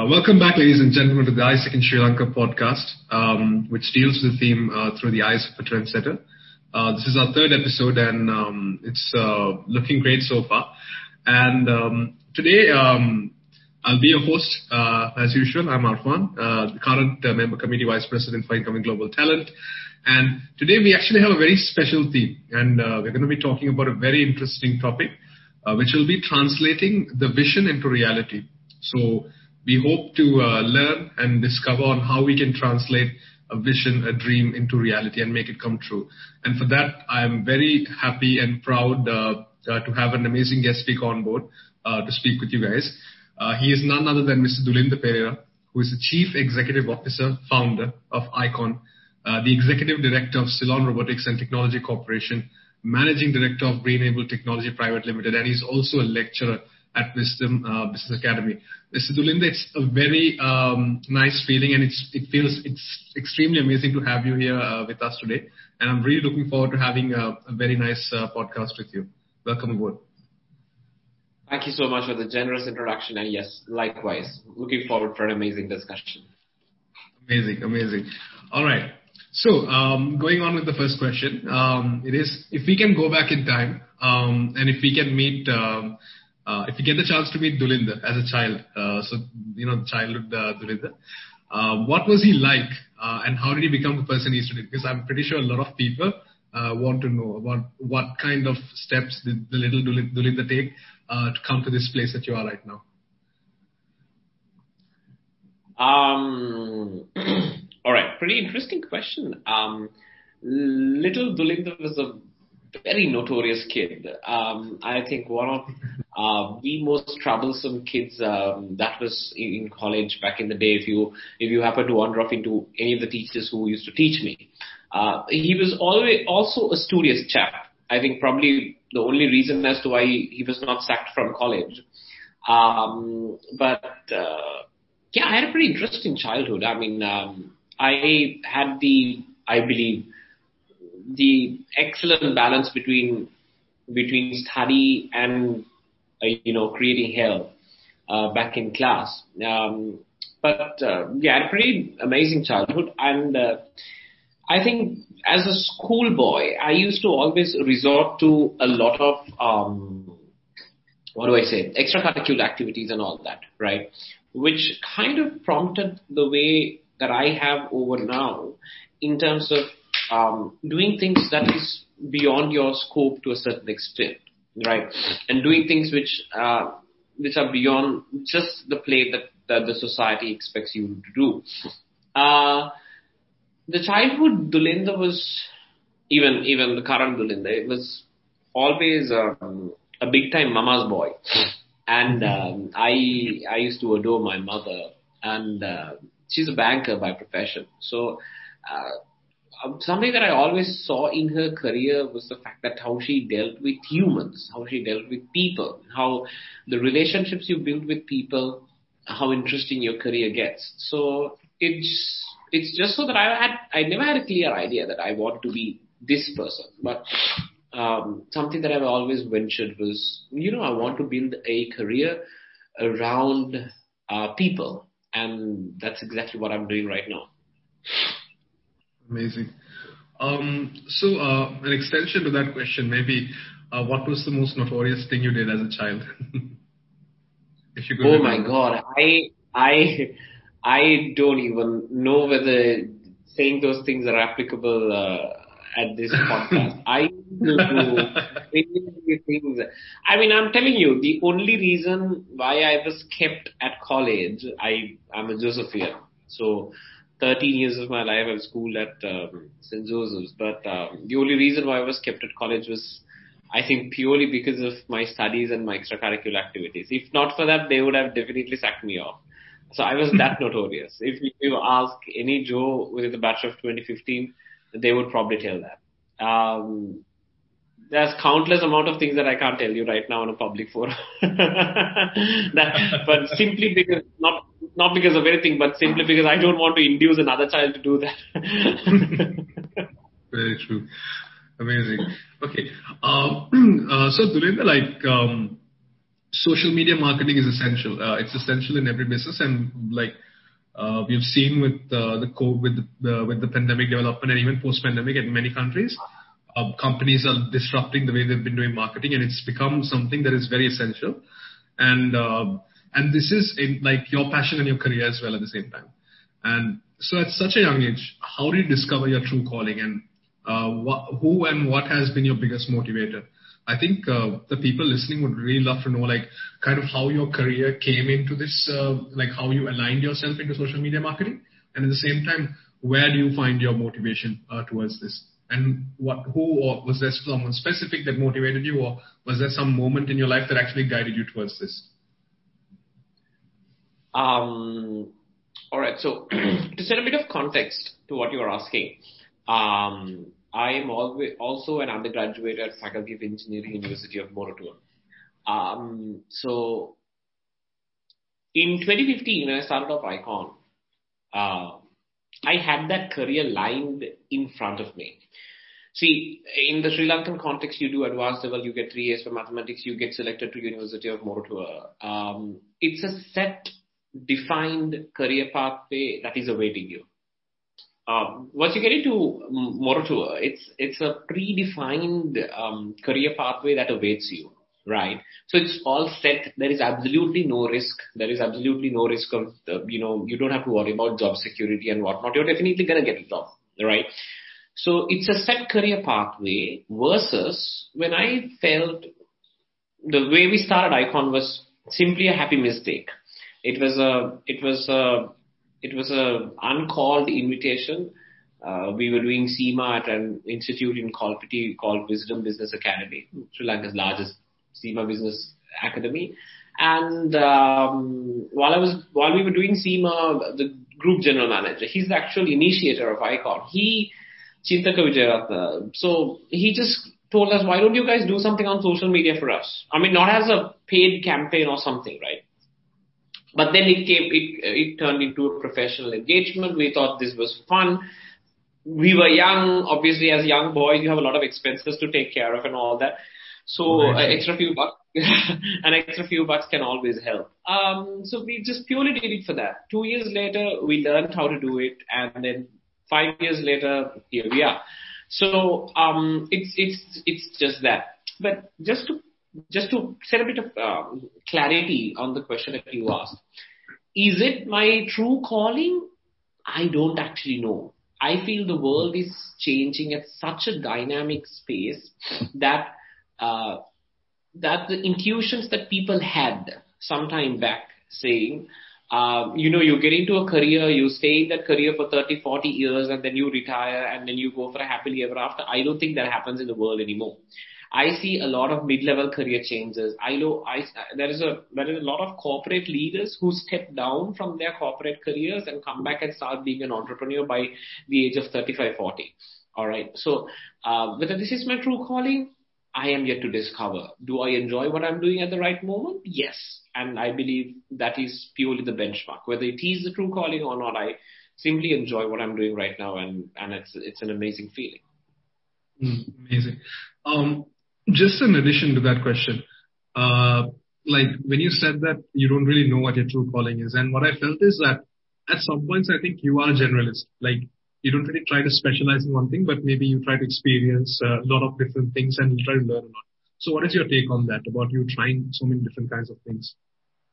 Uh, welcome back, ladies and gentlemen, to the AIESEC in Sri Lanka podcast, um, which deals with the theme uh, through the eyes of a trendsetter. Uh, this is our third episode, and um, it's looking great so far. And um, today, I'll be your host as usual. I'm Arfan, the current member committee vice president for incoming global talent. And today, we actually have a very special theme, and we're going to be talking about a very interesting topic, which will be translating the vision into reality. We hope to uh, learn and discover on how we can translate a vision, a dream into reality and make it come true. And for that, I am very happy and proud uh, uh, to have an amazing guest speaker on board to speak with you guys. He is none other than Mr. Dulinda Perera, who is the Chief Executive Officer, founder of IKON, the Executive Director of Ceylon Robotics and Technology Corporation, Managing Director of Greenable Technology Private Limited, and he's also a lecturer at Wisdom uh, Business Academy. Mr. Dulinda, it's a very um, nice feeling, and it's, it feels it's extremely amazing to have you here uh, with us today. And I'm really looking forward to having a, a very nice uh, podcast with you. Welcome aboard. Thank you so much for the generous introduction, and yes, likewise, looking forward for an amazing discussion. Amazing, amazing. All right. So, um, going on with the first question, um, it is if we can go back in time, um, and if we can meet um, if you get the chance to meet Dulinda as a child, uh, so you know childhood uh, Dulinda, uh, what was he like, uh, and how did he become the person he is today? Because I'm pretty sure a lot of people uh, want to know about what kind of steps did the little Dulinda take uh, to come to this place that you are right now. Um, all right, pretty interesting question. Um, little Dulinda was a very notorious kid. Um, I think one of uh, the most troublesome kids um, that was in college back in the day. If you if you happen to wander off into any of the teachers who used to teach me, uh, he was always also a studious chap. I think probably the only reason as to why he was not sacked from college. Um, but uh, yeah, I had a pretty interesting childhood. I mean, um, I had the I believe the excellent balance between between study and you know creating hell uh, back in class. Um, but uh, yeah, a pretty amazing childhood, and uh, I think as a schoolboy, I used to always resort to a lot of um, what do I say, extracurricular activities and all that, right? Which kind of prompted the way that I have over now in terms of um, doing things that is beyond your scope to a certain extent, right? And doing things which uh, which are beyond just the play that, that the society expects you to do. Uh, the childhood Dulinda was even even the current Dulinda. It was always um, a big time mama's boy, and um, I I used to adore my mother, and uh, she's a banker by profession. So uh, something that I always saw in her career was the fact that how she dealt with humans, how she dealt with people, how the relationships you build with people, how interesting your career gets. So it's it's just so that I had I never had a clear idea that I want to be this person, but um, something that I've always ventured was you know I want to build a career around uh, people, and that's exactly what I'm doing right now. Amazing. Um, so, uh, an extension to that question, maybe, uh, what was the most notorious thing you did as a child? if you could. Oh remember. my God, I I I don't even know whether saying those things are applicable uh, at this podcast. I do things. I mean, I'm telling you, the only reason why I was kept at college, I I'm a Josephian, so 13 years of my life I've schooled at um, St. Joseph's, but um, the only reason why I was kept at college was, I think, purely because of my studies and my extracurricular activities. If not for that, they would have definitely sacked me off. So I was that notorious. If you ask any Joe within the batch of 2015, they would probably tell that. Um, there's countless amount of things that I can't tell you right now in a public forum. that, but simply because not not because of anything, but simply because I don't want to induce another child to do that. Very true. Amazing. Okay. Um, uh, so Dulinda, like, um, social media marketing is essential. Uh, it's essential in every business, and like uh, we've seen with uh, the COVID, with the, with the pandemic development, and even post-pandemic in many countries, uh, companies are disrupting the way they've been doing marketing, and it's become something that is very essential. And uh, and this is in, like your passion and your career as well at the same time. And so at such a young age, how do you discover your true calling, and uh, what, who and what has been your biggest motivator? I think uh, the people listening would really love to know, like, kind of how your career came into this, uh, like how you aligned yourself into social media marketing, and at the same time, where do you find your motivation uh, towards this? And what, who, or was there someone specific that motivated you, or was there some moment in your life that actually guided you towards this? Um, all right. So to set a bit of context to what you are asking, um, I am also an undergraduate at Faculty of Engineering, University of Moratuwa. Um, so in 2015, when I started off IKON, uh, I had that career lined in front of me. See, in the Sri Lankan context, you do advanced level, you get three years for mathematics, you get selected to University of Moratuwa. Um, it's a set, defined career pathway that is awaiting you. Um, once you get into Moratuwa, it's it's a predefined um, career pathway that awaits you, right? So it's all set. There is absolutely no risk. There is absolutely no risk of the, you know you don't have to worry about job security and whatnot. You're definitely gonna get a job, right? So it's a set career pathway versus when I felt the way we started IKON was simply a happy mistake. It was a it was a it was a uncalled invitation. Uh, we were doing CIMA at an institute in Kolpiti called Wisdom Business Academy, Sri Lanka's largest CIMA business academy. And um, while I was while we were doing CIMA, the group general manager, he's the actual initiator of IKON. He Chintaka Wijayaratna. So he just told us, why don't you guys do something on social media for us? I mean, not as a paid campaign or something, right? But then it came, it, it turned into a professional engagement. We thought this was fun. We were young, obviously as young boys, you have a lot of expenses to take care of and all that. So an uh, extra few bucks, an extra few bucks can always help. Um, so we just purely did it for that. Two years later, we learned how to do it, and then five years later, here we are. So um, it's it's it's just that. But just to just to set a bit of um, clarity on the question that you asked, is it my true calling? I don't actually know. I feel the world is changing at such a dynamic space that uh, that the intuitions that people had some time back saying, uh, you know, you get into a career, you stay in that career for 30, 40 years, and then you retire, and then you go for a happily ever after. I don't think that happens in the world anymore. I see a lot of mid-level career changes. I know I, there is a there is a lot of corporate leaders who step down from their corporate careers and come back and start being an entrepreneur by the age of 35, 40. All right. So uh, whether this is my true calling, I am yet to discover. Do I enjoy what I'm doing at the right moment? Yes. And I believe that is purely the benchmark. Whether it is the true calling or not, I simply enjoy what I'm doing right now and, and it's, it's an amazing feeling. Mm, amazing. Um, just in addition to that question, uh, like when you said that you don't really know what your true calling is, and what I felt is that at some points I think you are a generalist. Like you don't really try to specialize in one thing, but maybe you try to experience a lot of different things and you try to learn a lot. So what is your take on that about you trying so many different kinds of things?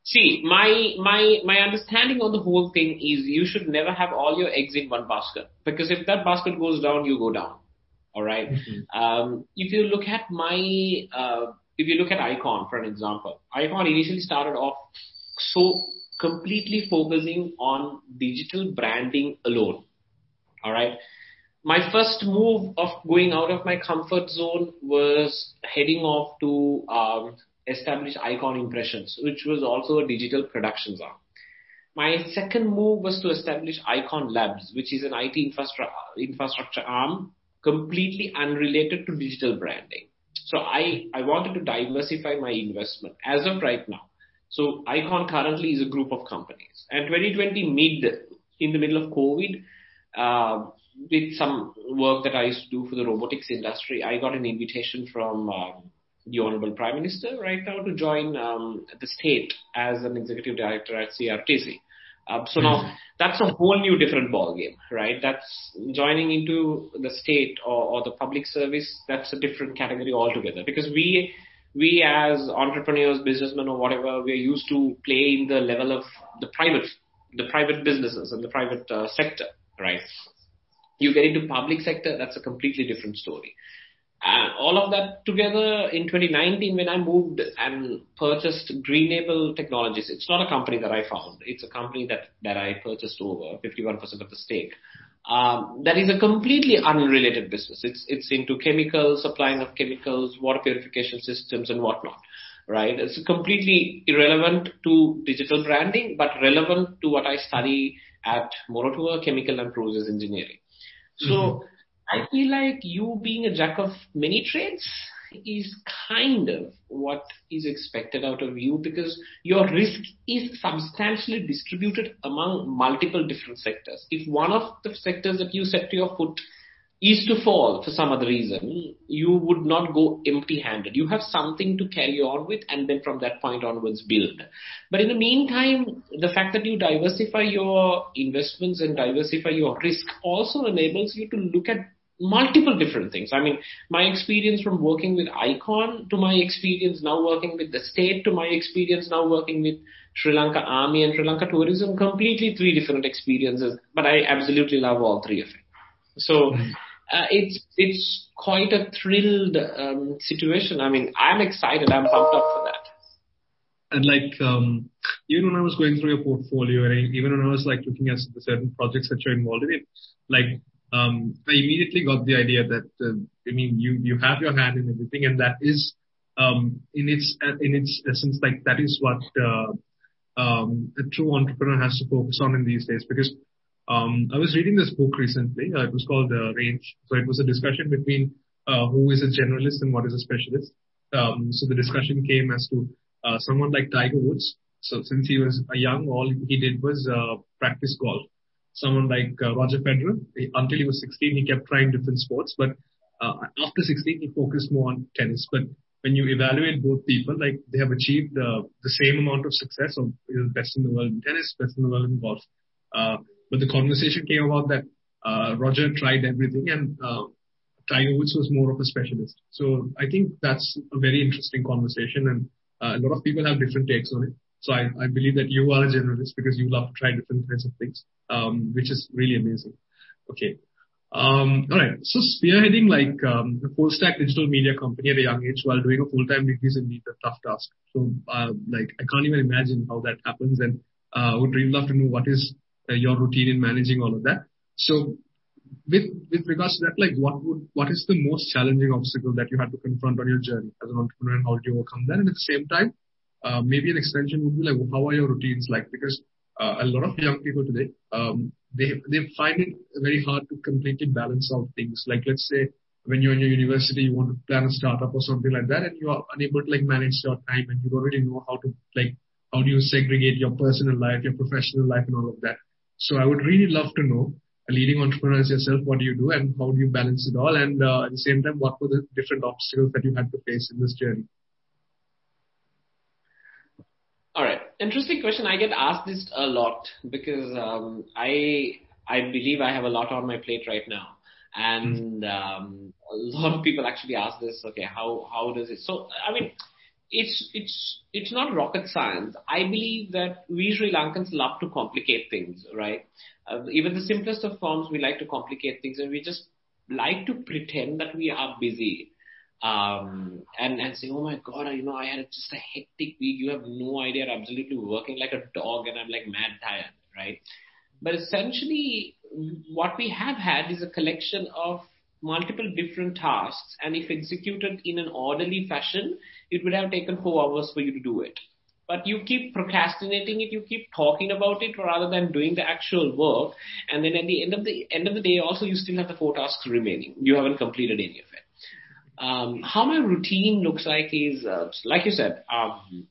See, my my my understanding on the whole thing is you should never have all your eggs in one basket because if that basket goes down, you go down. All right? mm-hmm. um, if you look at my, uh, if you look at IKON for an example, IKON initially started off so completely focusing on digital branding alone. All right. My first move of going out of my comfort zone was heading off to um, establish IKON Impressions, which was also a digital productions arm. My second move was to establish IKON Labs, which is an IT infrastructure, infrastructure arm completely unrelated to digital branding. So I, I wanted to diversify my investment as of right now. So IKON currently is a group of companies and 2020 mid, in the middle of COVID, uh, with some work that I used to do for the robotics industry, I got an invitation from um, the Honorable Prime Minister right now to join um, the state as an executive director at CRTC. Uh, so now that's a whole new different ball game, right? That's joining into the state or, or the public service. That's a different category altogether because we we as entrepreneurs, businessmen, or whatever, we are used to playing the level of the private, the private businesses and the private uh, sector, right? You get into public sector, that's a completely different story. And all of that together in 2019 when I moved and purchased Greenable Technologies. It's not a company that I found. It's a company that, that I purchased over 51% of the stake. Um, that is a completely unrelated business. It's, it's into chemicals, supplying of chemicals, water purification systems and whatnot. Right? It's completely irrelevant to digital branding, but relevant to what I study at Moratuwa Chemical and Process Engineering. So, mm-hmm I feel like you being a jack of many trades is kind of what is expected out of you because your risk is substantially distributed among multiple different sectors. If one of the sectors that you set to your foot is to fall for some other reason, you would not go empty handed. You have something to carry on with and then from that point onwards build. But in the meantime, the fact that you diversify your investments and diversify your risk also enables you to look at multiple different things. I mean, my experience from working with IKON to my experience now working with the state to my experience now working with Sri Lanka Army and Sri Lanka Tourism, completely three different experiences, but I absolutely love all three of it. So, mm-hmm. uh, it's, it's quite a thrilled, um, situation. I mean, I'm excited. I'm pumped up for that. And like, um, even when I was going through your portfolio and even when I was like looking at the certain projects that you're involved in, like I immediately got the idea that uh, I mean you you have your hand in everything, and that is um, in its in its essence like that is what uh, um, a true entrepreneur has to focus on in these days. Because um, I was reading this book recently. Uh, it was called uh, Range. So it was a discussion between uh, who is a generalist and what is a specialist. Um, so the discussion came as to uh, someone like Tiger Woods. So since he was young, all he did was uh, practice golf someone like uh, Roger Federer. Until he was 16, he kept trying different sports, but uh, after 16, he focused more on tennis. But when you evaluate both people, like they have achieved uh, the same amount of success, or best in the world in tennis, best in the world in golf. Uh, but the conversation came about that uh, Roger tried everything, and uh, Tiger Woods was more of a specialist. So I think that's a very interesting conversation, and uh, a lot of people have different takes on it. So I, I believe that you are a generalist because you love to try different kinds of things, um, which is really amazing. Okay. Um, all right. So spearheading like um, a full stack digital media company at a young age while doing a full time degree is indeed a tough task. So uh, like I can't even imagine how that happens, and uh, would really love to know what is uh, your routine in managing all of that. So with with regards to that, like what would what is the most challenging obstacle that you had to confront on your journey as an entrepreneur, and how did you overcome that? And at the same time, maybe an extension would be like, how are your routines like? Because uh, a lot of young people today, um, they they find it very hard to completely balance out things. Like let's say when you're in your university, you want to plan a startup or something like that, and you are unable to like manage your time, and you don't really know how to like how do you segregate your personal life, your professional life, and all of that. So I would really love to know, a leading entrepreneur as yourself, what do you do and how do you balance it all? And uh, at the same time, what were the different obstacles that you had to face in this journey? All right. Interesting question. I get asked this a lot because um, I I believe I have a lot on my plate right now, and um, a lot of people actually ask this. Okay, how how does it? So I mean, it's it's it's not rocket science. I believe that we Sri Lankans love to complicate things, right? Uh, even the simplest of forms, we like to complicate things, and we just like to pretend that we are busy um, and, and say, oh my God, you know, I had just a hectic week. You have no idea. I'm absolutely working like a dog and I'm like mad tired, right? But essentially, what we have had is a collection of multiple different tasks. And if executed in an orderly fashion, it would have taken four hours for you to do it. But you keep procrastinating it, you keep talking about it rather than doing the actual work. And then at the end of the end of the day, also you still have the four tasks remaining. You haven't completed any of it. Um, how my routine looks like is, uh, like you said, um,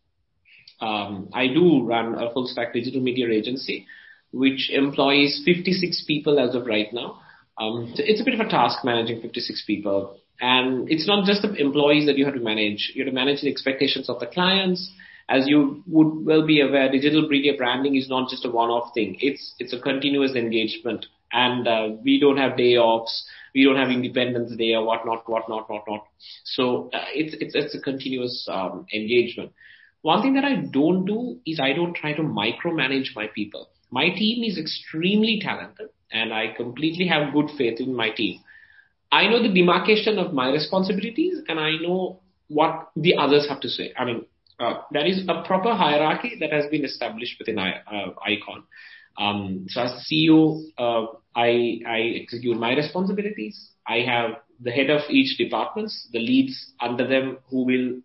um, I do run a full stack digital media agency, which employs 56 people as of right now. Um, so it's a bit of a task managing 56 people. And it's not just the employees that you have to manage. You have to manage the expectations of the clients. As you would well be aware, digital media branding is not just a one-off thing. It's, it's a continuous engagement. And uh, we don't have day offs. We don't have Independence Day or whatnot, whatnot, whatnot. So uh, it's, it's, it's a continuous um, engagement. One thing that I don't do is I don't try to micromanage my people. My team is extremely talented and I completely have good faith in my team. I know the demarcation of my responsibilities and I know what the others have to say. I mean, uh, there is a proper hierarchy that has been established within I, uh, IKON. Um, so as CEO, uh, I, I execute my responsibilities. I have the head of each departments, the leads under them who will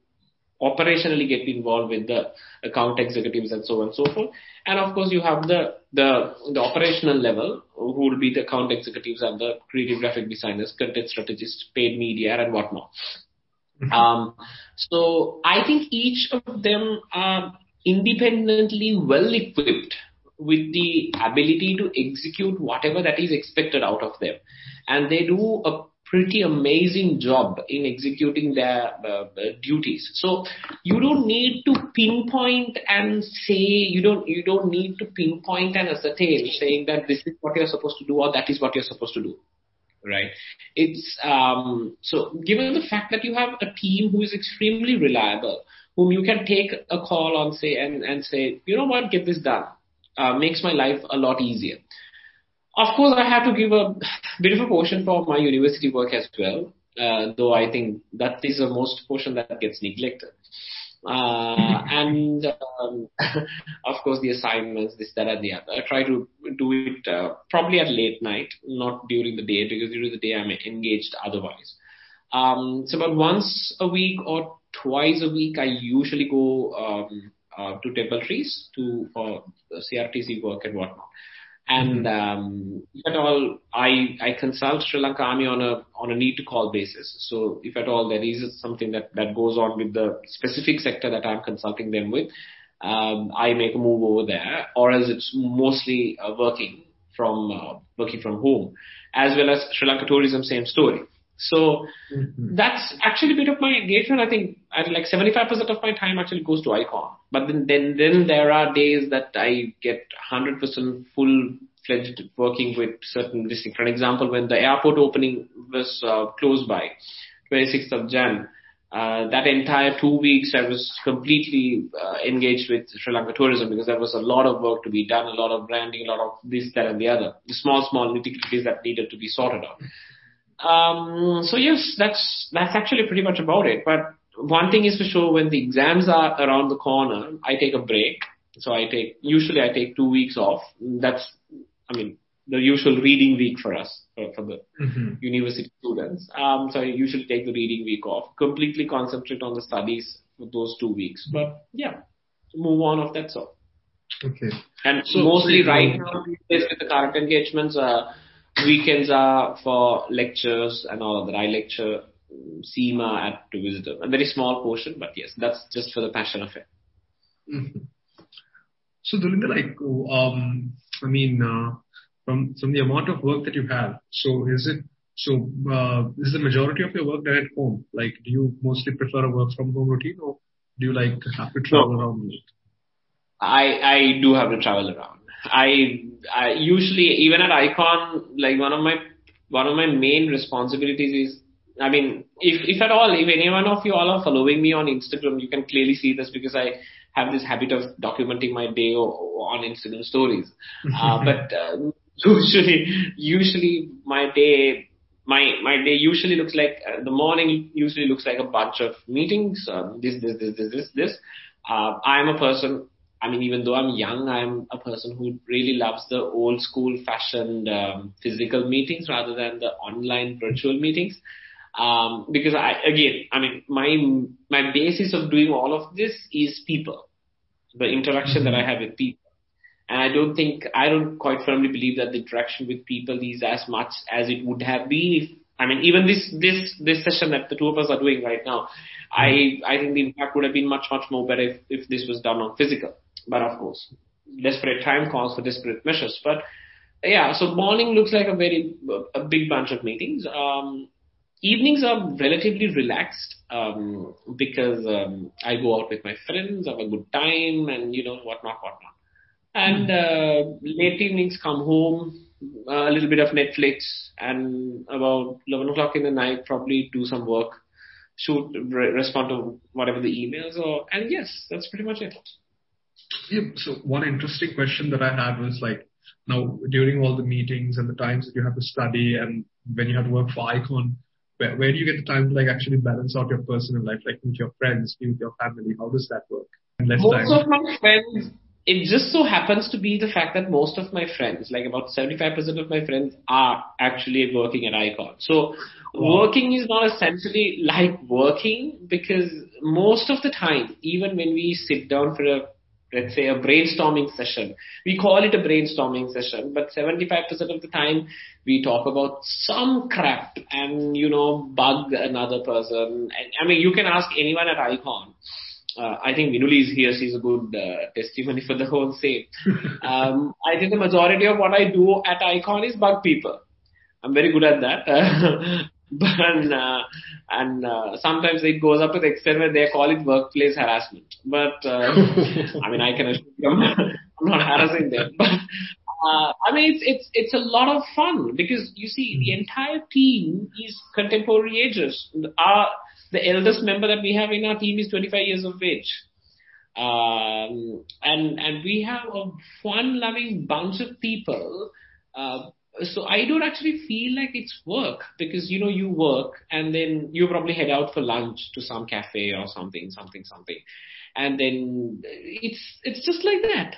operationally get involved with the account executives and so on and so forth. And of course, you have the, the, the operational level who will be the account executives and the creative graphic designers, content strategists, paid media and whatnot. Mm-hmm. Um, so I think each of them are independently well equipped with the ability to execute whatever that is expected out of them. And they do a pretty amazing job in executing their uh, duties. So you don't need to pinpoint and say you don't you don't need to pinpoint and ascertain saying that this is what you're supposed to do or that is what you're supposed to do. Right. It's um, so given the fact that you have a team who is extremely reliable, whom you can take a call on say and, and say, you know what, get this done. Uh, makes my life a lot easier. Of course, I have to give a bit of a portion for my university work as well, uh, though I think that is the most portion that gets neglected. Uh, and um, of course the assignments, this, that, and the other. I try to do it uh, probably at late night, not during the day, because during the day I'm engaged otherwise. Um, so about once a week or twice a week, I usually go um, to table Trees to for CRTC work and whatnot. And mm-hmm. um, if at all, I, I consult Sri Lanka Army on a on a need to call basis. So if at all there is something that that goes on with the specific sector that I'm consulting them with, um, I make a move over there, or else it's mostly uh, working from uh, working from home, as well as Sri Lanka tourism, same story. So mm-hmm. that's actually a bit of my engagement. I think I, like 75% of my time actually goes to IKON. But then, then, then there are days that I get 100% full fledged working with certain district. For example, when the airport opening was uh, close by, 26th of Jan, uh, that entire two weeks I was completely uh, engaged with Sri Lanka tourism because there was a lot of work to be done, a lot of branding, a lot of this, that and the other. The small, small nitty-gritties that needed to be sorted out. Um, so yes, that's that's actually pretty much about it. But one thing is for sure, when the exams are around the corner, I take a break. So I take usually I take two weeks off. That's I mean the usual reading week for us for, for the mm-hmm. university students. Um, so I usually take the reading week off, completely concentrate on the studies for those two weeks. But yeah, move on of that sort. Okay. And so, mostly so right now, with the current engagements, uh, Weekends are for lectures and all of that. I lecture CIMA at to visitor. A very small portion, but yes, that's just for the passion of it. Mm-hmm. So Dulinda, like, um, I mean, uh, from from the amount of work that you have, so is it so uh, is the majority of your work done at home? Like, do you mostly prefer a work from home routine, or do you like have to travel no. around? I I do have to travel around. I, I usually even at IKON, like one of my one of my main responsibilities is I mean, if if at all, if any one of you all are following me on Instagram, you can clearly see this because I have this habit of documenting my day on Instagram stories. uh, but uh, usually, usually my day, my my day usually looks like uh, the morning usually looks like a bunch of meetings. Um, this this this this this this. Uh, I am a person I mean, even though I'm young, I'm a person who really loves the old school fashioned um, physical meetings rather than the online virtual meetings. Um, because I, again, I mean, my, my basis of doing all of this is people, the interaction that I have with people. And I don't think, I don't quite firmly believe that the interaction with people is as much as it would have been if, I mean, even this, this, this session that the two of us are doing right now, I, I think the impact would have been much, much more better if, if this was done on physical. But of course, desperate time calls for desperate measures. But yeah, so morning looks like a very a big bunch of meetings. Um, evenings are relatively relaxed um, because um, I go out with my friends, have a good time, and you know whatnot, whatnot. And uh, late evenings come home, a little bit of Netflix, and about 11 o'clock in the night probably do some work, shoot, re- respond to whatever the emails, or and yes, that's pretty much it. Yeah, so one interesting question that I had was like, now during all the meetings and the times that you have to study and when you have to work for IKON, where, where do you get the time to like actually balance out your personal life, like with your friends, with your family? How does that work? Most time. of my friends, it just so happens to be the fact that most of my friends, like about 75% of my friends are actually working at IKON. So wow. working is not essentially like working because most of the time, even when we sit down for a let's say a brainstorming session. We call it a brainstorming session, but 75% of the time we talk about some crap and, you know, bug another person. And, I mean, you can ask anyone at IKON. Uh, I think Minuli is here. She's a good uh, testimony for the whole same. um, I think the majority of what I do at IKON is bug people. I'm very good at that. but uh, and uh, sometimes it goes up to the extent where they call it workplace harassment. But uh, I mean, I can assure you, I'm not, harassing them. But uh, I mean, it's it's it's a lot of fun because you see, the entire team is contemporary ages. Our the eldest member that we have in our team is 25 years of age. Um, and and we have a fun-loving bunch of people uh, so I don't actually feel like it's work because you know you work and then you probably head out for lunch to some cafe or something, something, something, and then it's it's just like that.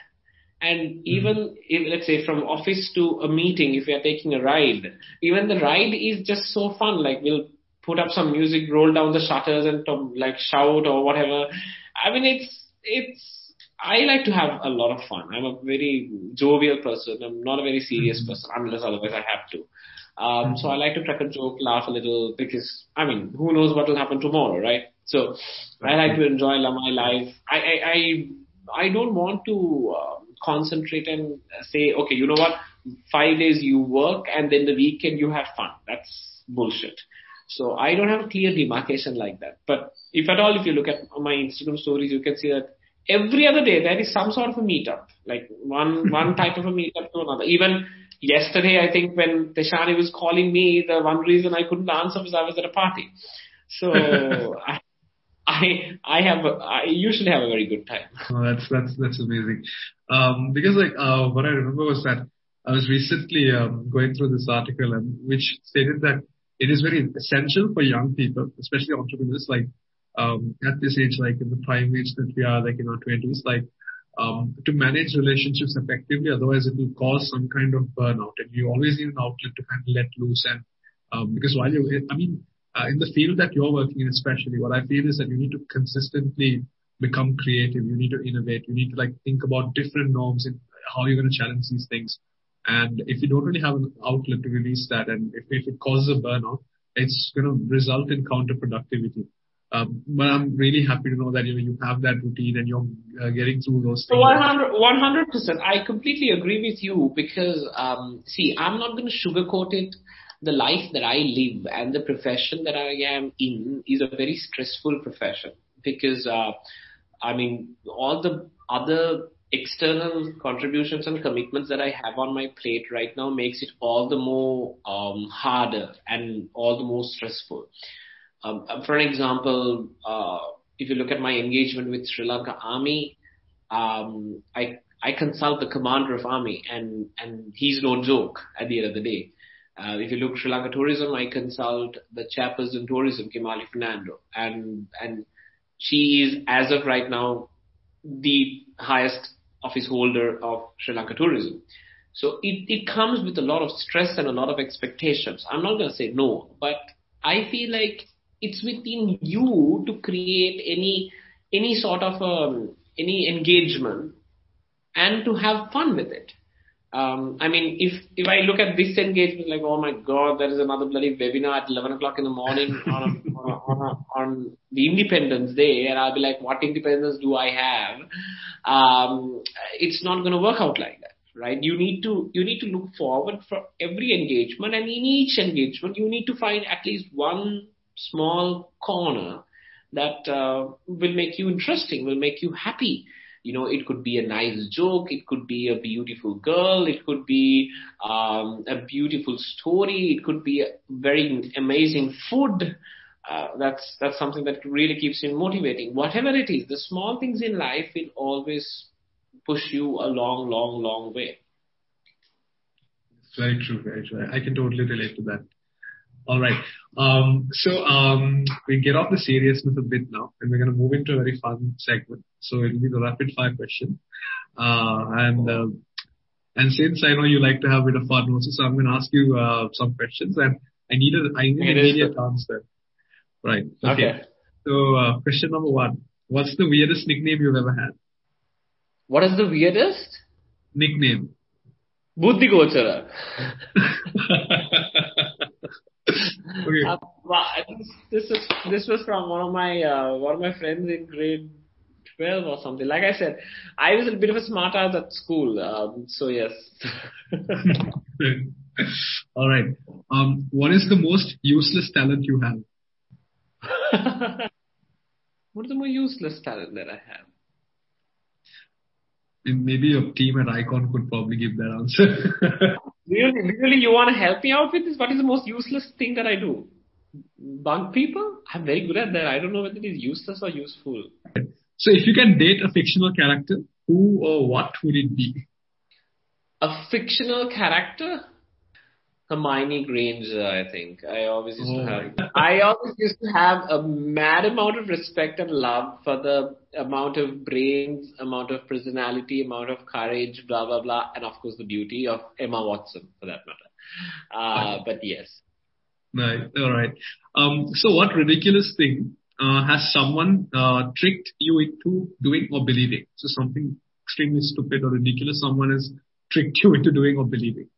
And mm-hmm. even if, let's say from office to a meeting, if we are taking a ride, even the ride is just so fun. Like we'll put up some music, roll down the shutters, and to, like shout or whatever. I mean, it's it's I like to have a lot of fun. I'm a very jovial person. I'm not a very serious mm-hmm. person unless otherwise I have to. Um, so I like to crack a joke, laugh a little because, I mean, who knows what will happen tomorrow, right? So I like to enjoy my life. I, I, I, I don't want to uh, concentrate and say, okay, you know what? Five days you work and then the weekend you have fun. That's bullshit. So I don't have a clear demarcation like that. But if at all, if you look at my Instagram stories, you can see that every other day there is some sort of a meetup, like one one type of a meetup to another. Even yesterday, I think when Teshani was calling me, the one reason I couldn't answer was I was at a party. So I, I I have a, I usually have a very good time. Oh, that's that's that's amazing. Um, because like uh, what I remember was that I was recently um, going through this article and which stated that it is very essential for young people, especially entrepreneurs, like um, at this age, like in the prime age that we are, like in our twenties, like um, to manage relationships effectively. Otherwise, it will cause some kind of burnout, and you always need an outlet to kind of let loose. And um, because while you, I mean, uh, in the field that you're working in, especially, what I feel is that you need to consistently become creative. You need to innovate. You need to like think about different norms and how you're going to challenge these things. And if you don't really have an outlet to release that, and if, if it causes a burnout, it's going to result in counterproductivity. Um, but I'm really happy to know that you know you have that routine and you're uh, getting through those things. 100 percent. I completely agree with you because um, see, I'm not going to sugarcoat it. The life that I live and the profession that I am in is a very stressful profession because uh, I mean all the other external contributions and commitments that I have on my plate right now makes it all the more um, harder and all the more stressful. Um, uh, for an example, uh, if you look at my engagement with Sri Lanka Army, um, I I consult the commander of army, and and he's no joke at the end of the day. Uh, if you look Sri Lanka tourism, I consult the chairperson tourism, Kimarli Fernando, and and she is as of right now the highest office holder of Sri Lanka tourism. So it, it comes with a lot of stress and a lot of expectations. I'm not going to say no, but I feel like it's within you to create any any sort of um, any engagement and to have fun with it. Um, I mean, if if I look at this engagement, like, oh my god, there is another bloody webinar at 11 o'clock in the morning on, a, on, a, on, on, the Independence Day, and I'll be like, what independence do I have? Um, it's not going to work out like that. right? You need to you need to look forward for every engagement, and in each engagement, you need to find at least one small corner that uh, will make you interesting, will make you happy. You know, it could be a nice joke, it could be a beautiful girl, it could be um, a beautiful story, it could be a very amazing food. Uh, that's that's something that really keeps you motivating. Whatever it is, the small things in life will always push you a long, long, long way. Very true, very true. I can totally relate to that. All right. Um, so um, we get off the seriousness a bit now, and we're going to move into a very fun segment. So it'll be the rapid fire question. Uh, and uh, and since I know you like to have a bit of fun also, so I'm going to ask you uh, some questions, and I need a I need an immediate answer. Right. Okay. okay. So uh, question number one: What's the weirdest nickname you've ever had? What is the weirdest nickname? Buddhi Gochara. okay. Uh, this is this was from one of my uh, one of my friends in grade 12 or something. Like I said, I was a bit of a smart ass at school. Um, so yes. All right. Um, what is the most useless talent you have? what is the most useless talent that I have? Maybe your team at IKON could probably give that answer. really, really, you want to help me out with this? What is the most useless thing that I do? Bug people? I'm very good at that. I don't know whether it is useless or useful. So, if you can date a fictional character, who or what would it be? A fictional character? Hermione Granger, I think. I always used to have. I always used to have a mad amount of respect and love for the amount of brains, amount of personality, amount of courage, blah blah blah, and of course the beauty of Emma Watson, for that matter. Uh, but yes. Right. All right. Um, so, what ridiculous thing uh, has someone uh, tricked you into doing or believing? So, something extremely stupid or ridiculous someone has tricked you into doing or believing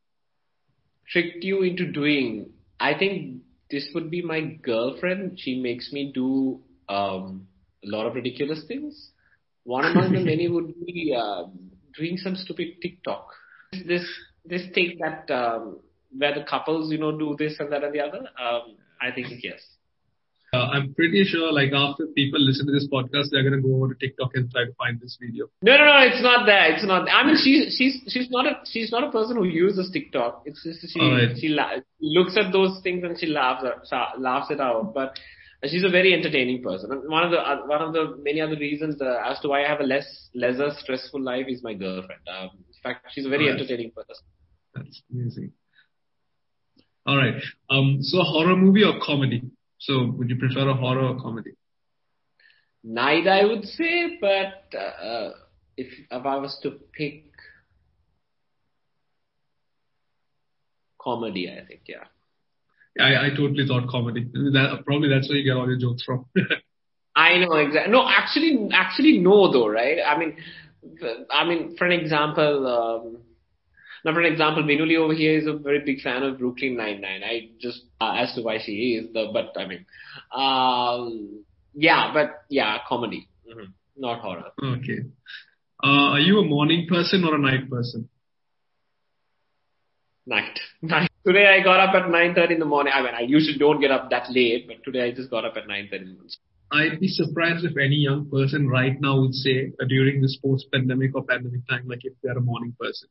tricked you into doing, I think this would be my girlfriend. She makes me do um, a lot of ridiculous things. One among the many would be uh, doing some stupid TikTok. This this thing that um, where the couples you know do this and that and the other. Um, I think yes. Uh, I'm pretty sure, like after people listen to this podcast, they're gonna go over to TikTok and try to find this video. No, no, no, it's not that. It's not. I mean, she's she's she's not a she's not a person who uses TikTok. It's just she right. she la- looks at those things and she laughs at, laughs it out. But she's a very entertaining person. And one of the uh, one of the many other reasons uh, as to why I have a less lesser stressful life is my girlfriend. Um, in fact, she's a very right. entertaining person. That's amazing. All right. Um, so horror movie or comedy? So would you prefer a horror or comedy? Neither, I would say, but uh, if if I was to pick comedy, I think, yeah. I, I totally thought comedy. That, probably that's where you get all your jokes from. I know exactly. No, actually, actually, no, though, right? I mean, I mean, for an example, um, now, for an example, Minuli over here is a very big fan of Brooklyn Nine-Nine. I just, uh, as to why she is, the, but I mean, um, yeah, but yeah, comedy, mm-hmm. not horror. Okay. Uh, are you a morning person or a night person? Night. Night. Today I got up at 9.30 in the morning. I mean, I usually don't get up that late, but today I just got up at 9.30 I'd be surprised if any young person right now would say uh, during this post-pandemic or pandemic time, like if they're a morning person.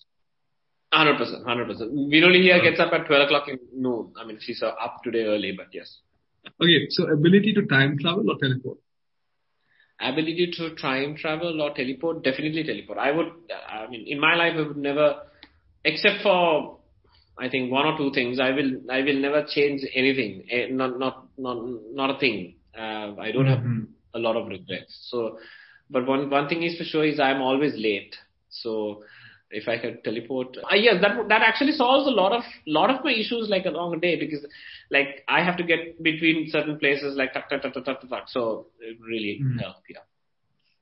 Hundred percent, hundred percent. Vinoli here gets up at twelve o'clock in noon. I mean, she's uh, up today early, but yes. Okay, so ability to time travel or teleport? Ability to time travel or teleport? Definitely teleport. I would. I mean, in my life, I would never, except for I think one or two things. I will. I will never change anything. Eh, not not not not a thing. Uh, I don't mm-hmm. have a lot of regrets. So, but one one thing is for sure is I'm always late. So if I could teleport. Uh, yes, that that actually solves a lot of lot of my issues like along a day because like I have to get between certain places like tuck tuck tuck tuck tuck tuck. So it really mm. helps. Yeah.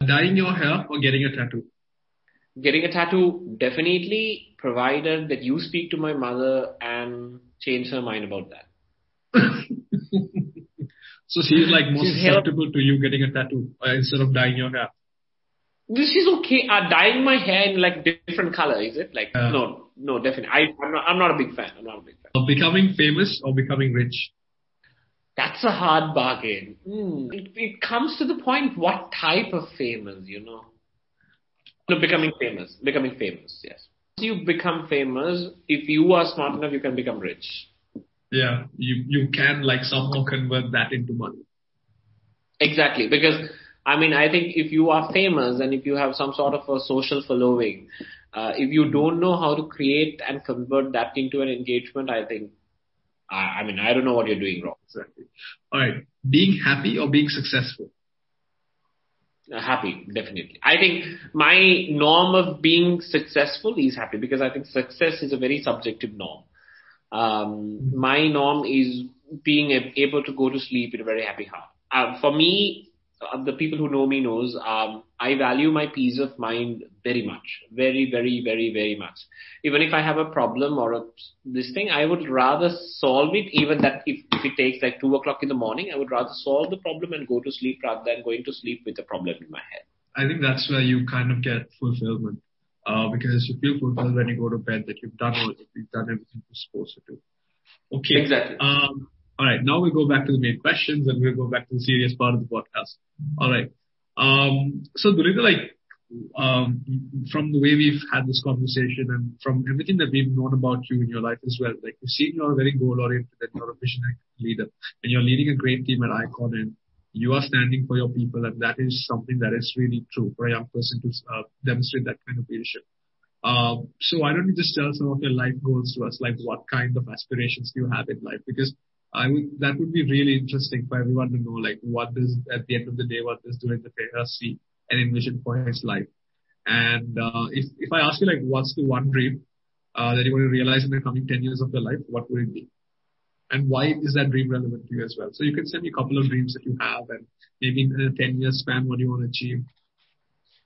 Dyeing your hair or getting a tattoo? Getting a tattoo definitely, provided that you speak to my mother and change her mind about that. so she's like more susceptible to you getting a tattoo uh, instead of dyeing your hair. This is okay. Uh, dyeing my hair in like different color, is it? Like uh, no, no, definitely. I, I'm not. I'm not a big fan. I'm not a big fan. Of Becoming famous or becoming rich? That's a hard bargain. Mm. It, it comes to the point. What type of famous, you know? No, becoming famous. Becoming famous. Yes. Once You become famous. If you are smart enough, you can become rich. Yeah, you you can like somehow convert that into money. Exactly, because I mean, I think if you are famous and if you have some sort of a social following, uh, if you don't know how to create and convert that into an engagement, I think, I, I mean, I don't know what you're doing wrong. Exactly. All right. Being happy or being successful? Uh, happy, definitely. I think my norm of being successful is happy because I think success is a very subjective norm. Um, mm-hmm. my norm is being able to go to sleep with a very happy heart. Uh, for me, uh, the people who know me knows um, I value my peace of mind very much, very, very, very, very much. Even if I have a problem or a, this thing, I would rather solve it. Even that if, if it takes like two o'clock in the morning, I would rather solve the problem and go to sleep rather than going to sleep with a problem in my head. I think that's where you kind of get fulfillment uh, because you feel fulfilled when you go to bed that you've done all you've done everything you're supposed to do. Okay. Exactly. Um, all right, now we go back to the main questions and we'll go back to the serious part of the podcast. All right. Um, so Dulinda, like, um, from the way we've had this conversation and from everything that we've known about you in your life as well, like we've seen you're a very goal oriented and you're a visionary leader and you're leading a great team at IKON and you are standing for your people and that is something that is really true for a young person to uh, demonstrate that kind of leadership. Uh, so why don't you just tell some of your life goals to us, like what kind of aspirations do you have in life? Because that would be really interesting for everyone to know, like, what does, at the end of the day, what does Dulinda Perera see and envision for his life? And, uh, if, if I ask you, like, what's the one dream, uh, that you want to realize in the coming 10 years of your life, what would it be? And why is that dream relevant to you as well? So you can send me a couple of dreams that you have and maybe in a 10 year span, what do you want to achieve?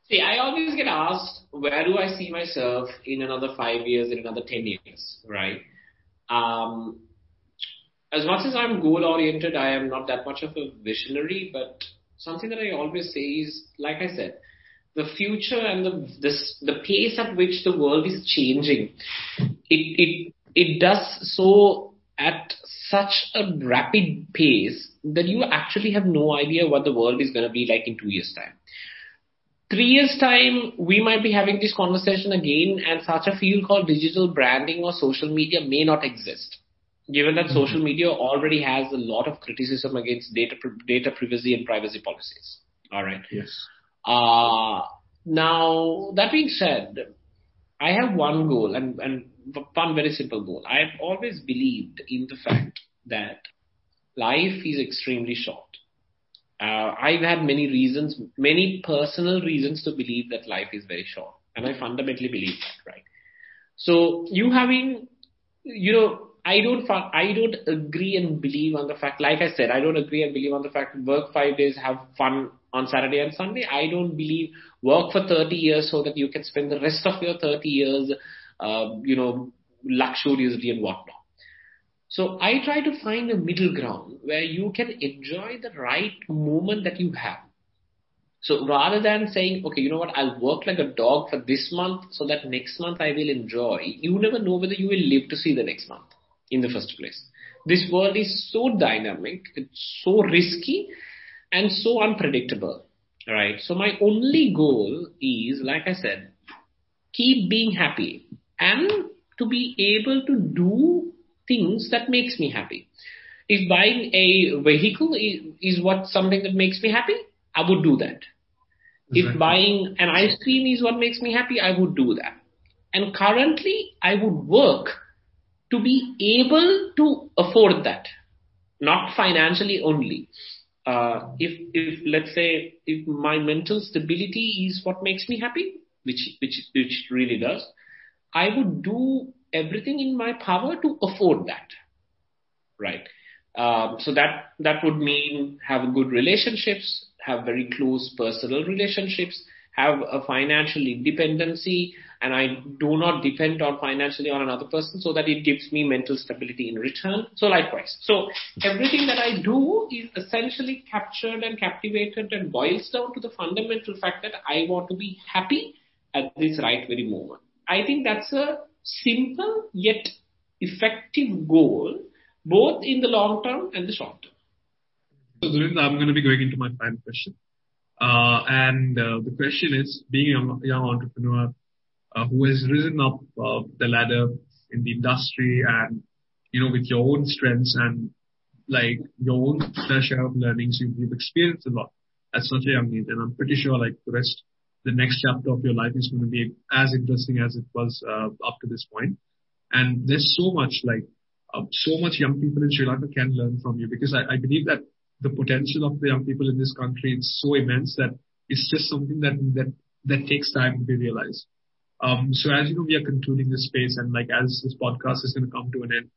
See, I always get asked, where do I see myself in another five years, in another 10 years, right? Um, as much as I'm goal oriented, I am not that much of a visionary, but something that I always say is, like I said, the future and the this the pace at which the world is changing, it it it does so at such a rapid pace that you actually have no idea what the world is going to be like in two years time. Three years time, we might be having this conversation again and such a field called digital branding or social media may not exist given that social mm-hmm. media already has a lot of criticism against data data privacy and privacy policies. All right. Yes. Uh, now that being said, I have one goal and and one very simple goal. I have always believed in the fact that life is extremely short. Uh, I've had many reasons, many personal reasons to believe that life is very short, and I fundamentally believe that. Right. So you having, you know, I don't I don't agree and believe on the fact, like I said, I don't agree and believe on the fact work five days, have fun on Saturday and Sunday. I don't believe work for 30 years so that you can spend the rest of your 30 years, uh, you know, luxuriously and whatnot. So I try to find a middle ground where you can enjoy the right moment that you have. So rather than saying, okay, you know what, I'll work like a dog for this month so that next month I will enjoy, you never know whether you will live to see the next month in the first place. This world is so dynamic, it's so risky and so unpredictable. Right. So my only goal is, like I said, keep being happy and to be able to do things that makes me happy. If buying a vehicle is, is what something that makes me happy, I would do that. Exactly. If buying an ice cream is what makes me happy, I would do that. And currently I would work to be able to afford that, not financially only. Uh, if, if let's say, if my mental stability is what makes me happy, which, which, which really does, I would do everything in my power to afford that. Right. Um, so that, that would mean have good relationships, have very close personal relationships, have a financial independency, and I do not depend on financially on another person so that it gives me mental stability in return. So likewise. So everything that I do is essentially captured and captivated and boils down to the fundamental fact that I want to be happy at this right very moment. I think that's a simple yet effective goal, both in the long term and the short term. So, I'm going to be going into my final question. Uh, and uh, the question is, being a young entrepreneur who has risen up uh, the ladder in the industry and, you know, with your own strengths and like your own fair share of learnings, you've, you've experienced a lot at such a young age. And I'm pretty sure like the rest, the next chapter of your life is going to be as interesting as it was uh, up to this point. And there's so much like, uh, so much young people in Sri Lanka can learn from you because I, I believe that the potential of the young people in this country is so immense that it's just something that that that takes time to be realized. Um, so as you know, we are concluding this space, and like as this podcast is going to come to an end,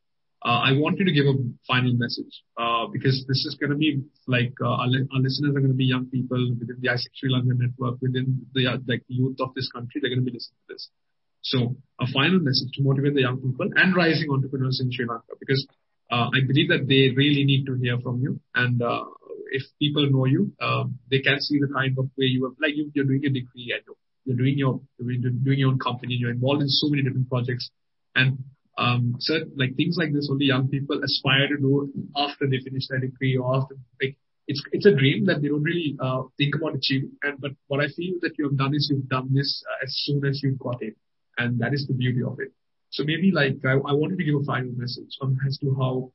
uh, I want you to give a final message uh, because this is going to be like uh, our, our, listeners are going to be young people within the AIESEC Sri Lanka network, within the uh, like youth of this country. They're going to be listening to this. So a final message to motivate the young people and rising entrepreneurs in Sri Lanka because uh, I believe that they really need to hear from you. And uh, if people know you, uh, they can see the kind of way you are, like you, you're doing a degree, I know. You're doing your, doing your own company, you're involved in so many different projects. And um, like things like this only young people aspire to do after they finish their degree or after like it's it's a dream that they don't really uh, think about achieving. And but what I feel that you have done is you've done this uh, as soon as you've got it, and that is the beauty of it. So maybe like I, I wanted to give a final message on as to how,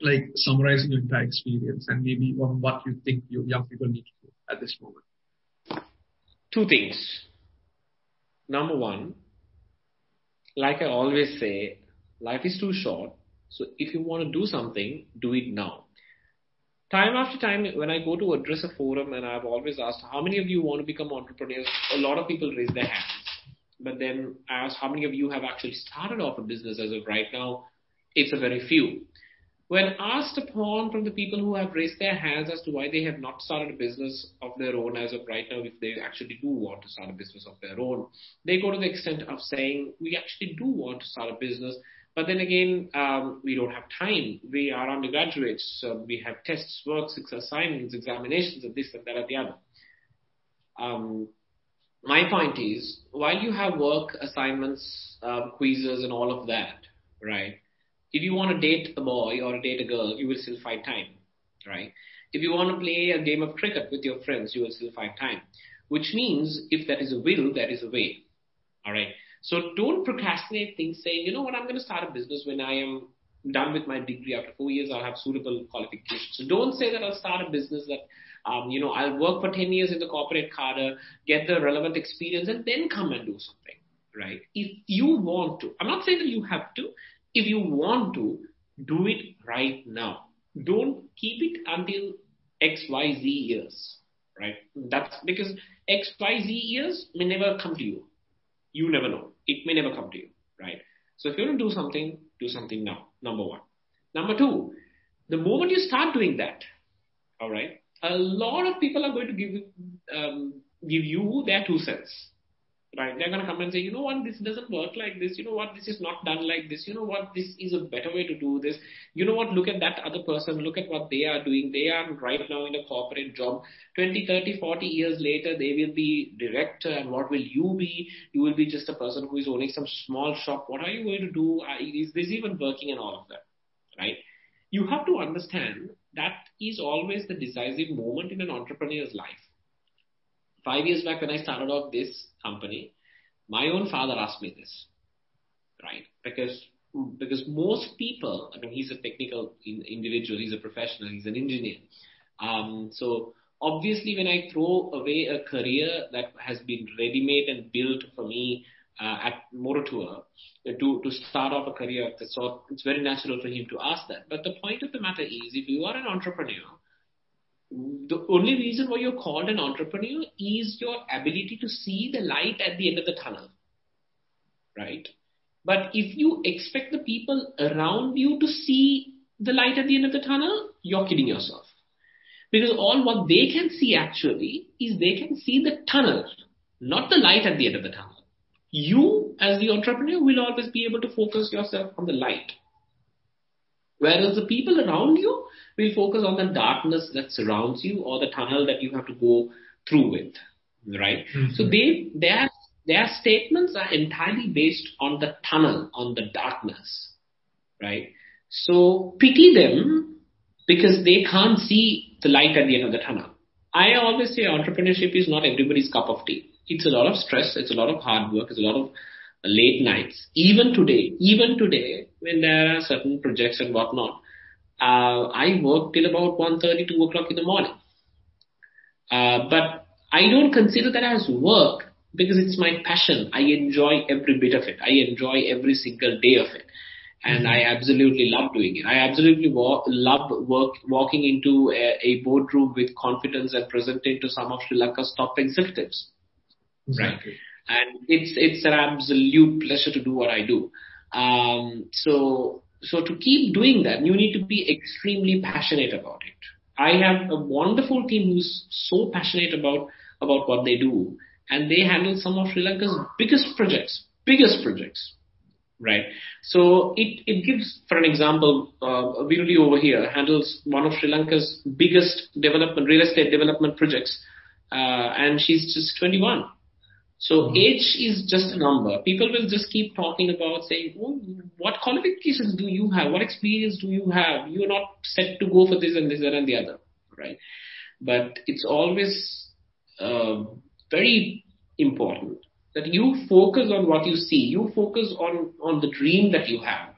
like summarizing your entire experience and maybe on what you think your young people need to do at this moment. Two things. Number one, like I always say, life is too short. So if you want to do something, do it now. Time after time, when I go to address a forum and I've always asked, how many of you want to become entrepreneurs? A lot of people raise their hands but then I ask how many of you have actually started off a business as of right now? It's a very few. When asked upon from the people who have raised their hands as to why they have not started a business of their own as of right now, if they actually do want to start a business of their own, they go to the extent of saying, we actually do want to start a business, but then again, um, we don't have time. We are undergraduates. So we have tests, works, assignments, examinations, and this and that and the other. Um, my point is, while you have work assignments, uh, quizzes, and all of that, right? If you want to date a boy or date a girl, you will still find time, right? If you want to play a game of cricket with your friends, you will still find time. Which means, if that is a will, that is a way. All right. So don't procrastinate things saying, you know what, I'm going to start a business when I am done with my degree after four years, I'll have suitable qualifications. So don't say that I'll start a business that um, you know, I'll work for 10 years in the corporate cadre, get the relevant experience, and then come and do something, right? If you want to, I'm not saying that you have to. If you want to, do it right now. Don't keep it until X, Y, Z years, right? That's because X, Y, Z years may never come to you. You never know. It may never come to you, right? So if you want to do something, do something now. Number one. Number two, the moment you start doing that, all right, a lot of people are going to give um, give you their two cents. Right? They're going to come and say, you know what, this doesn't work like this. You know what, this is not done like this. You know what, this is a better way to do this. You know what, look at that other person. Look at what they are doing. They are right now in a corporate job. 20, 30, 40 years later, they will be director. And what will you be? You will be just a person who is owning some small shop. What are you going to do? Is this even working and all of that? Right? You have to understand that is always the decisive moment in an entrepreneur's life. Five years back when I started off this company, my own father asked me this, right? Because because most people, I mean, he's a technical individual, he's a professional, he's an engineer. Um, so obviously, when I throw away a career that has been ready-made and built for me uh, at Moratuwa uh, to, to start off a career of this sort, it's very natural for him to ask that. But the point of the matter is, if you are an entrepreneur, the only reason why you're called an entrepreneur is your ability to see the light at the end of the tunnel. Right? But if you expect the people around you to see the light at the end of the tunnel, you're kidding yourself. Because all what they can see actually is they can see the tunnel, not the light at the end of the tunnel you as the entrepreneur will always be able to focus yourself on the light. Whereas the people around you will focus on the darkness that surrounds you or the tunnel that you have to go through with. Right? Mm-hmm. So they, their, their statements are entirely based on the tunnel, on the darkness. Right? So pity them because they can't see the light at the end of the tunnel. I always say entrepreneurship is not everybody's cup of tea. It's a lot of stress. It's a lot of hard work. It's a lot of late nights. Even today, even today, when there are certain projects and whatnot, uh, I work till about 1.30, 2 o'clock in the morning. Uh, but I don't consider that as work because it's my passion. I enjoy every bit of it. I enjoy every single day of it and I absolutely love doing it. I absolutely walk, love work, walking into a, a, boardroom with confidence and presenting to some of Sri Lanka's top executives. Exactly. Right. And it's, it's an absolute pleasure to do what I do. Um, so, so to keep doing that, you need to be extremely passionate about it. I have a wonderful team who's so passionate about, about what they do and they handle some of Sri Lanka's biggest projects, biggest projects right? So it, it gives, for an example, uh, Viruli over here handles one of Sri Lanka's biggest development, real estate development projects, uh, and she's just 21. So age is just a number. People will just keep talking about saying, oh, what qualifications do you have? What experience do you have? You're not set to go for this and this and the other, right? But it's always uh, very important that you focus on what you see. You focus on, on the dream that you have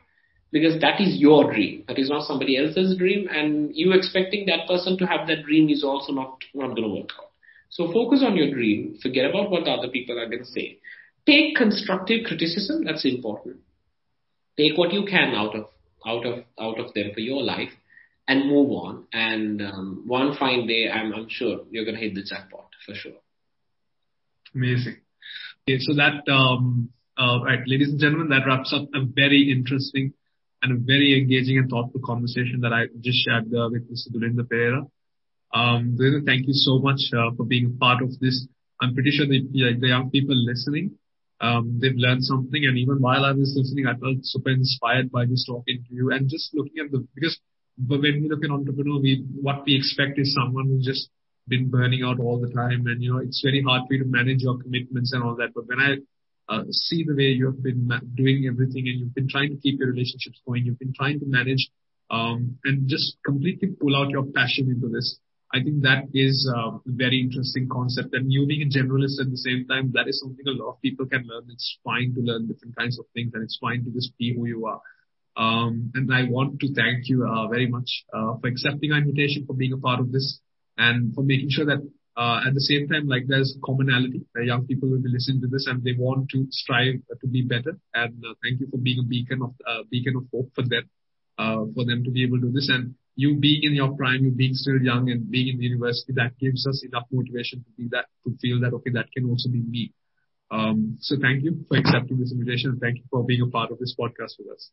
because that is your dream. That is not somebody else's dream and you expecting that person to have that dream is also not, not going to work out. So focus on your dream. Forget about what other people are going to say. Take constructive criticism. That's important. Take what you can out of, out of, out of them for your life and move on. And um, one fine day, I'm, I'm sure you're going to hit the jackpot for sure. Amazing. Okay, so that, um, uh, right, ladies and gentlemen, that wraps up a very interesting and a very engaging and thoughtful conversation that I just shared uh, with Mr. Dulinda Perera. Um, thank you so much uh, for being a part of this. I'm pretty sure the, the young people listening, um, they've learned something. And even while I was listening, I felt super inspired by this talking to you and just looking at the, because when we look at entrepreneur, we, what we expect is someone who's just been burning out all the time and, you know, it's very hard for you to manage your commitments and all that. But when I uh, see the way you have been doing everything and you've been trying to keep your relationships going, you've been trying to manage, um, and just completely pull out your passion into this. I think that is a very interesting concept. And you being a generalist at the same time, that is something a lot of people can learn. It's fine to learn different kinds of things and it's fine to just be who you are. Um, and I want to thank you uh, very much uh, for accepting our invitation, for being a part of this and for making sure that uh, at the same time, like there's commonality. Uh, young people will be listening to this and they want to strive to be better. And uh, thank you for being a beacon of uh, beacon of hope for them, uh, for them to be able to do this. And you being in your prime, you being still young and being in the university, that gives us enough motivation to be that to feel that okay, that can also be me. Um, so thank you for accepting this invitation. and Thank you for being a part of this podcast with us.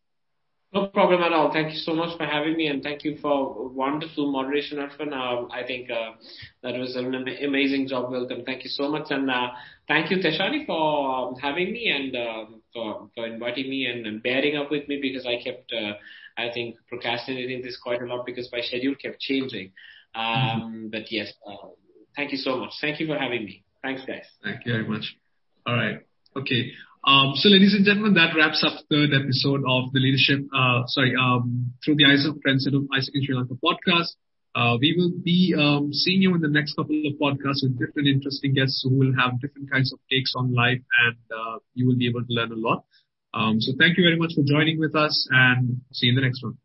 No problem at all. Thank you so much for having me, and thank you for wonderful moderation, Arfan. Uh, I think uh, that was an amazing job. Welcome. Thank you so much, and uh, thank you, Teshani, for um, having me and um, for, for inviting me and, and, bearing up with me because I kept, uh, I think, procrastinating this quite a lot because my schedule kept changing. Um, mm-hmm. But yes, uh, thank you so much. Thank you for having me. Thanks, guys. Thank you very much. All right. Okay. Um, so ladies and gentlemen, that wraps up the third episode of the leadership, uh, sorry, um, through the eyes of Trendsetter of AIESEC in Sri Lanka podcast. Uh, we will be um, seeing you in the next couple of podcasts with different interesting guests who will have different kinds of takes on life and uh, you will be able to learn a lot. Um, so thank you very much for joining with us and see you in the next one.